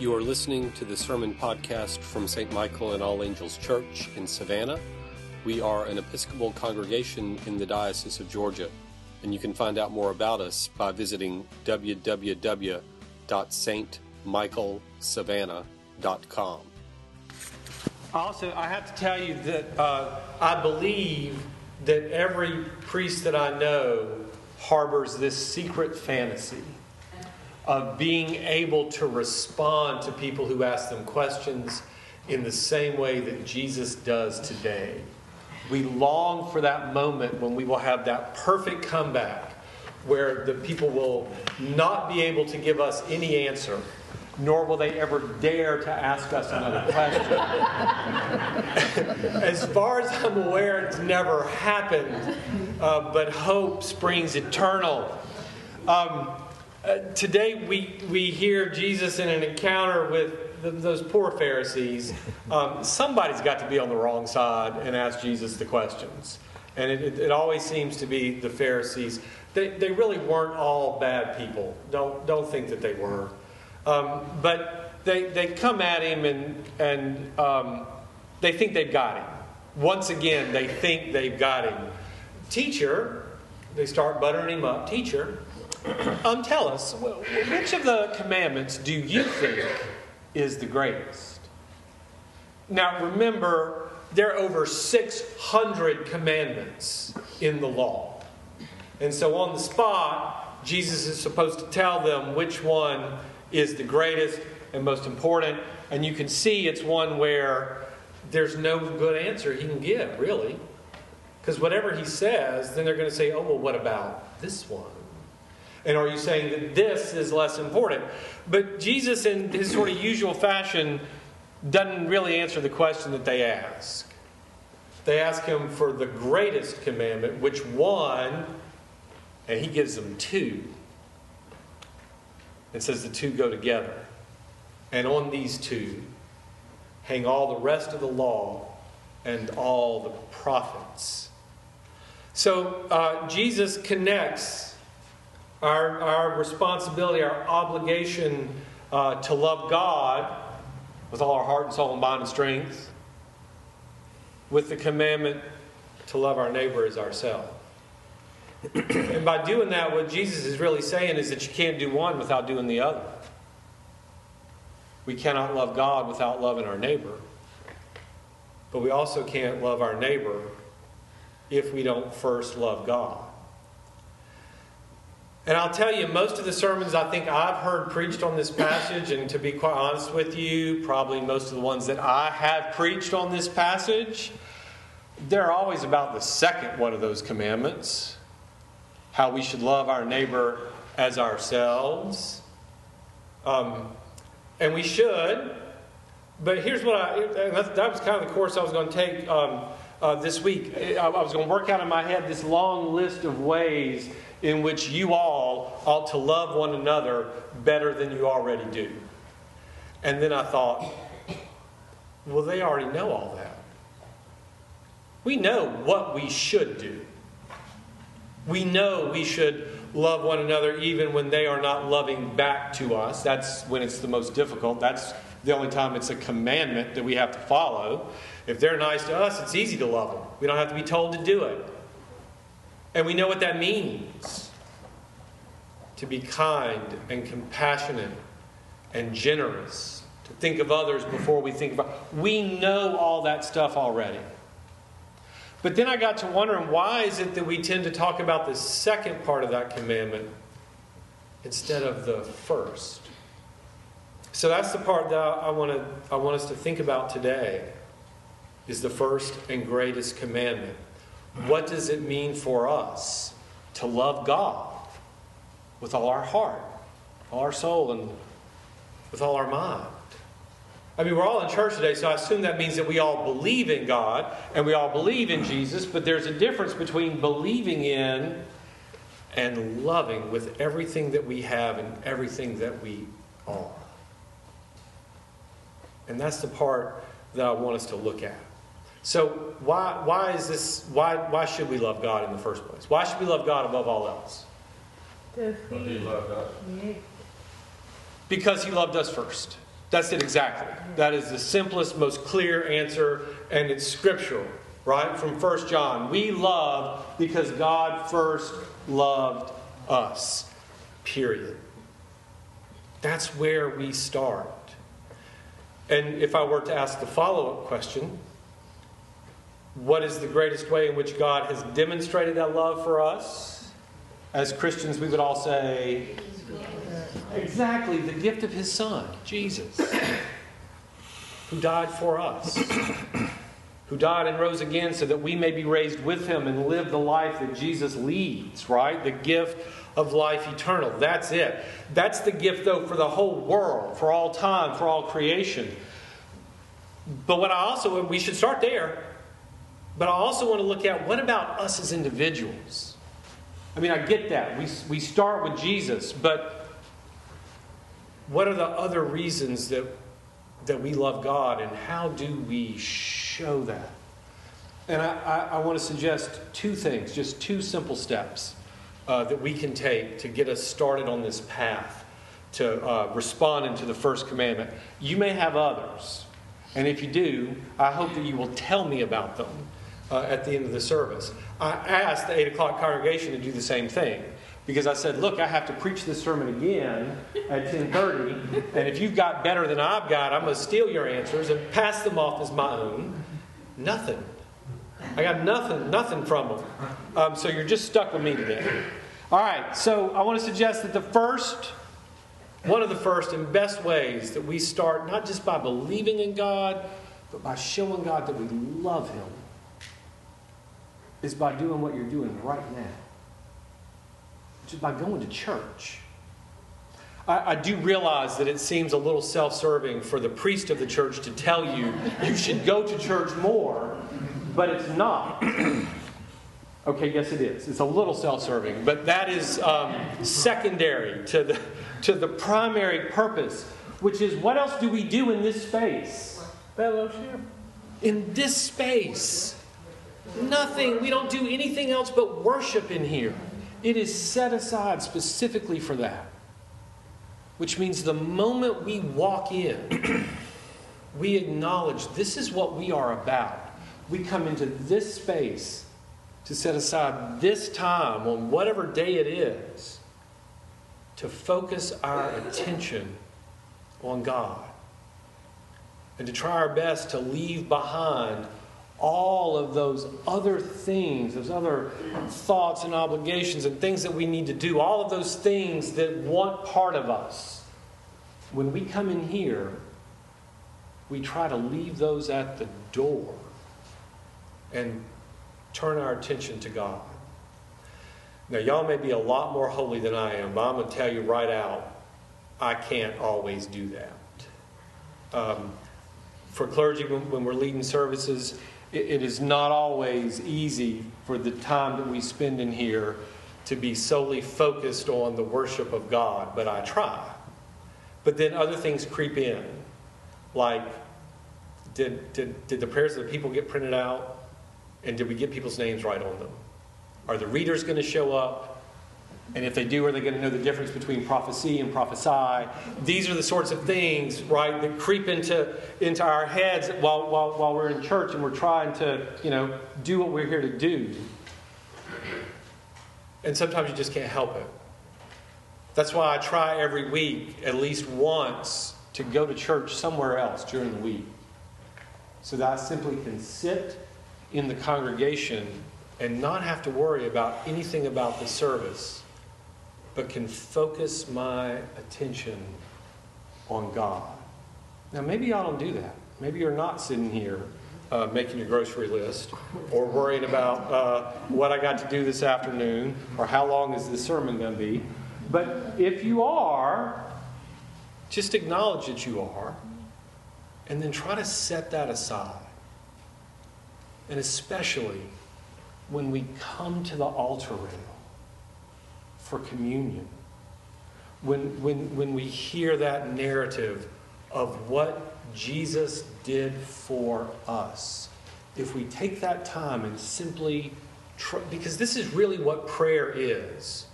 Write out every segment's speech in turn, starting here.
You are listening to the sermon podcast from St. Michael and All Angels Church in Savannah. We are an Episcopal congregation in the Diocese of Georgia, and you can find out more about us by visiting www.stmichaelsavannah.com. Also, I have to tell you that uh, I believe that every priest that I know harbors this secret fantasy of being able to respond to people who ask them questions in the same way that Jesus does today. We long for that moment when we will have that perfect comeback where the people will not be able to give us any answer, nor will they ever dare to ask us another question. as far as I'm aware, it's never happened, uh, but hope springs eternal. Um, uh, today we, we hear Jesus in an encounter with the, those poor Pharisees. Um, somebody's got to be on the wrong side and ask Jesus the questions. And it, it, it always seems to be the Pharisees. They, they really weren't all bad people. Don't, don't think that they were. Um, but they, they come at him and, and um, they think they've got him. Once again, they think they've got him. Teacher, they start buttering him up. Teacher, um, tell us, which of the commandments do you think is the greatest? Now, remember, there are over 600 commandments in the law. And so, on the spot, Jesus is supposed to tell them which one is the greatest and most important. And you can see it's one where there's no good answer he can give, really. Because whatever he says, then they're going to say, oh, well, what about this one? And are you saying that this is less important? But Jesus, in his sort of usual fashion, doesn't really answer the question that they ask. They ask him for the greatest commandment, which one, and he gives them two. It says the two go together. And on these two hang all the rest of the law and all the prophets. So uh, Jesus connects our, our responsibility, our obligation uh, to love God with all our heart and soul and mind and strength, with the commandment to love our neighbor as ourselves. and by doing that, what Jesus is really saying is that you can't do one without doing the other. We cannot love God without loving our neighbor. But we also can't love our neighbor if we don't first love God. And I'll tell you, most of the sermons I think I've heard preached on this passage, and to be quite honest with you, probably most of the ones that I have preached on this passage, they're always about the second one of those commandments. How we should love our neighbor as ourselves. Um, and we should, but here's what I that was kind of the course I was going to take. Um, uh, this week. I, I was going to work out in my head this long list of ways in which you all ought to love one another better than you already do. And then I thought, well, they already know all that. We know what we should do. We know we should love one another even when they are not loving back to us. That's when it's the most difficult. That's the only time it's a commandment that we have to follow. If they're nice to us, it's easy to love them. We don't have to be told to do it. And we know what that means to be kind and compassionate and generous, to think of others before we think about. We know all that stuff already. But then I got to wondering why is it that we tend to talk about the second part of that commandment instead of the first? So that's the part that I want to I want us to think about today is the first and greatest commandment. What does it mean for us to love God with all our heart, all our soul, and with all our mind? I mean, we're all in church today, so I assume that means that we all believe in God and we all believe in Jesus, but there's a difference between believing in and loving with everything that we have and everything that we are. And that's the part that I want us to look at. So why, why is this why, why should we love God in the first place? Why should we love God above all else? Because he, Because he loved us first. That's it exactly. That is the simplest, most clear answer, and it's scriptural, right? From 1 John. We love because God first loved us. Period. That's where we start. And if I were to ask the follow up question, what is the greatest way in which God has demonstrated that love for us? As Christians, we would all say, exactly the gift of His Son, Jesus, who died for us, who died and rose again so that we may be raised with Him and live the life that Jesus leads, right? The gift of life eternal. That's it. That's the gift, though, for the whole world, for all time, for all creation. But what I also, we should start there, but I also want to look at what about us as individuals? I mean, I get that. We, we start with Jesus, but what are the other reasons that, that we love God, and how do we show that? And I, I, I want to suggest two things, just two simple steps uh, that we can take to get us started on this path to uh, respond into the first commandment. You may have others, and if you do, I hope that you will tell me about them uh, at the end of the service. I asked the 8 o'clock congregation to do the same thing because I said, look, I have to preach this sermon again at 10:30, and if you've got better than I've got, I'm going to steal your answers and pass them off as my own. Nothing. I got nothing, nothing from them. Um, so you're just stuck with me today. All right, so I want to suggest that the first, one of the first and best ways that we start, not just by believing in God, but by showing God that we love Him, is by doing what you're doing right now. Just by going to church. I, I do realize that it seems a little self serving for the priest of the church to tell you you should go to church more but it's not. okay, yes, it is. It's a little self serving, but that is um, secondary to the, to the primary purpose, which is what else do we do in this space? Fellowship. In this space. Nothing. We don't do anything else but worship in here. It is set aside specifically for that. Which means the moment we walk in, we acknowledge this is what we are about we come into this space to set aside this time on whatever day it is to focus our attention on God and to try our best to leave behind all of those other things, those other thoughts and obligations and things that we need to do, all of those things that want part of us. When we come in here, we try to leave those at the door and turn our attention to God. Now, y'all may be a lot more holy than I am, but I'm going to tell you right out, I can't always do that. Um, for clergy, when, when, we're leading services, it, it is not always easy for the time that we spend in here to be solely focused on the worship of God, but I try. But then other things creep in, like did, did, did the prayers of the people get printed out? And did we get people's names right on them? Are the readers going to show up? And if they do, are they going to know the difference between prophecy and prophesy? These are the sorts of things, right, that creep into, into our heads while, while, while we're in church and we're trying to, you know, do what we're here to do. And sometimes you just can't help it. That's why I try every week, at least once, to go to church somewhere else during the week. So that I simply can sit in the congregation and not have to worry about anything about the service, but can focus my attention on God. Now, maybe y'all don't do that. Maybe you're not sitting here uh, making your grocery list or worrying about uh, what I got to do this afternoon or how long is this sermon going to be. But if you are, just acknowledge that you are and then try to set that aside and especially when we come to the altar rail for communion, when, when, when we hear that narrative of what Jesus did for us, if we take that time and simply, because this is really what prayer is,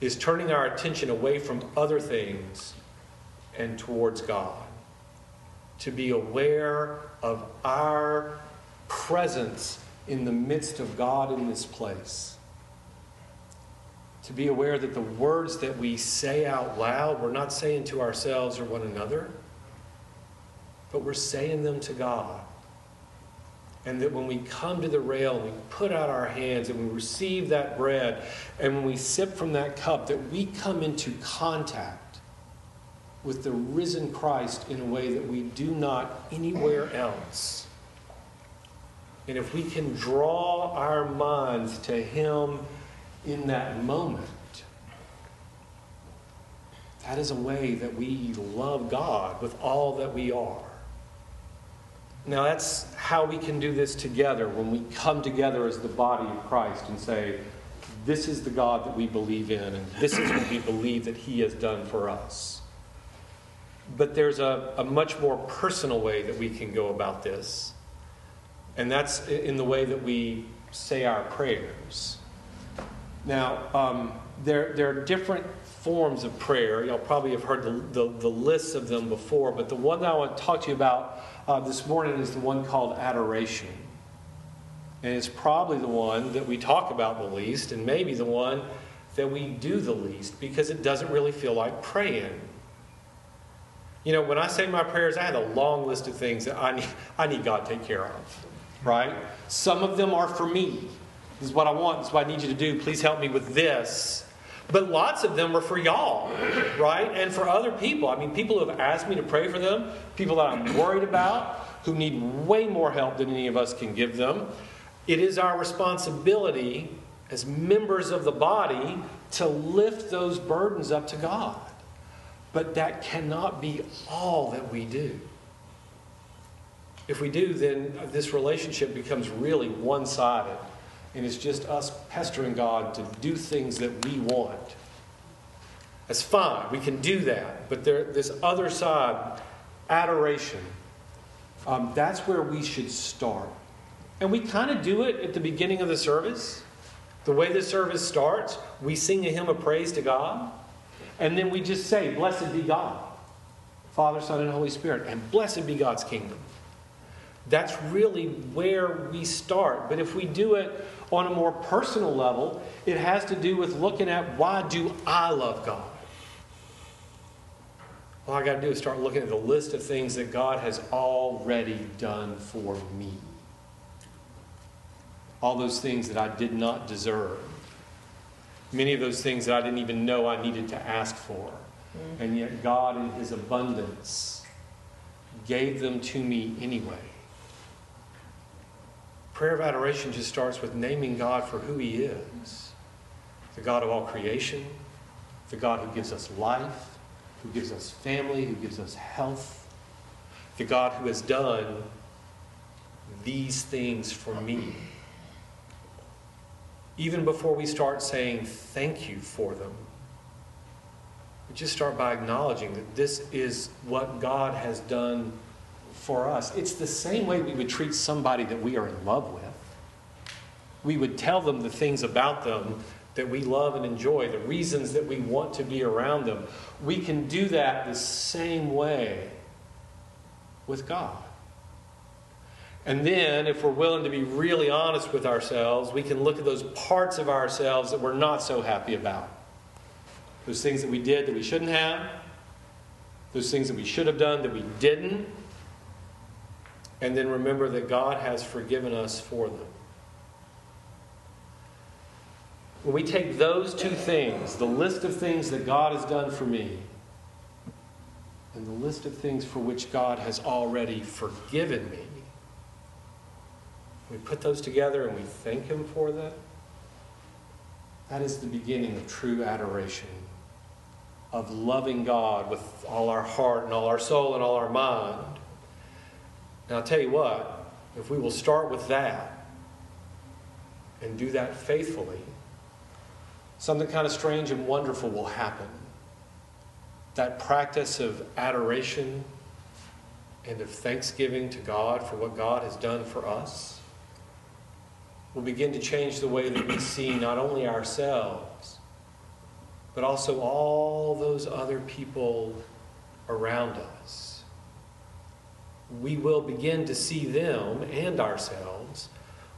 is turning our attention away from other things and towards God. to be aware of our presence in the midst of God in this place. To be aware that the words that we say out loud, we're not saying to ourselves or one another, but we're saying them to God. And that when we come to the rail we put out our hands and we receive that bread and when we sip from that cup, that we come into contact with the risen Christ in a way that we do not anywhere else. And if we can draw our minds to Him in that moment, that is a way that we love God with all that we are. Now, that's how we can do this together when we come together as the body of Christ and say, This is the God that we believe in, and this is what we believe that He has done for us. But there's a, a much more personal way that we can go about this, and that's in the way that we say our prayers. Now, um, there, there are different forms of prayer. Y'all probably have heard the, the, the lists of them before, but the one that I want to talk to you about uh, this morning is the one called adoration. And it's probably the one that we talk about the least, and maybe the one that we do the least because it doesn't really feel like praying. You know, when I say my prayers, I have a long list of things that I need, I need God to take care of, right? Some of them are for me. This is what I want. This is what I need you to do. Please help me with this. But lots of them are for y'all, right? And for other people. I mean, people who have asked me to pray for them, people that I'm worried about, who need way more help than any of us can give them. It is our responsibility as members of the body to lift those burdens up to God. But that cannot be all that we do. If we do, then this relationship becomes really one sided and it's just us pestering God to do things that we want. That's fine. We can do that. But there, this other side, adoration, um, that's where we should start. And we kind of do it at the beginning of the service. The way the service starts, we sing a hymn of praise to God. And then we just say, Blessed be God, Father, Son, and Holy Spirit. And blessed be God's kingdom. That's really where we start. But if we do it on a more personal level, it has to do with looking at why do I love God? All I got to do is start looking at the list of things that God has already done for me. All those things that I did not deserve. Many of those things that I didn't even know I needed to ask for. Mm-hmm. And yet, God, in His abundance, gave them to me anyway. Prayer of adoration just starts with naming God for who He is the God of all creation, the God who gives us life, who gives us family, who gives us health, the God who has done these things for me. Even before we start saying thank you for them, we just start by acknowledging that this is what God has done for us. It's the same way we would treat somebody that we are in love with. We would tell them the things about them that we love and enjoy, the reasons that we want to be around them. We can do that the same way with God. And then, if we're willing to be really honest with ourselves, we can look at those parts of ourselves that we're not so happy about. Those things that we did that we shouldn't have, those things that we should have done that we didn't, and then remember that God has forgiven us for them. When we take those two things, the list of things that God has done for me, and the list of things for which God has already forgiven me, we put those together and we thank Him for that. That is the beginning of true adoration, of loving God with all our heart and all our soul and all our mind. And I'll tell you what, if we will start with that and do that faithfully, something kind of strange and wonderful will happen. That practice of adoration and of thanksgiving to God for what God has done for us will begin to change the way that we see not only ourselves, but also all those other people around us. We will begin to see them and ourselves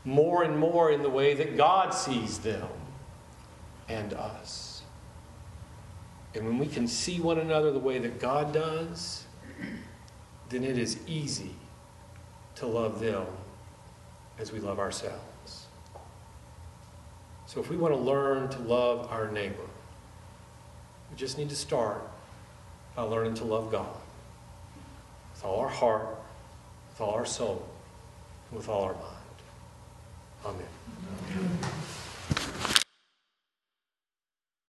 more and more in the way that God sees them and us. And when we can see one another the way that God does, then it is easy to love them as we love ourselves. So if we want to learn to love our neighbor, we just need to start by learning to love God with all our heart, with all our soul, with all our mind. Amen.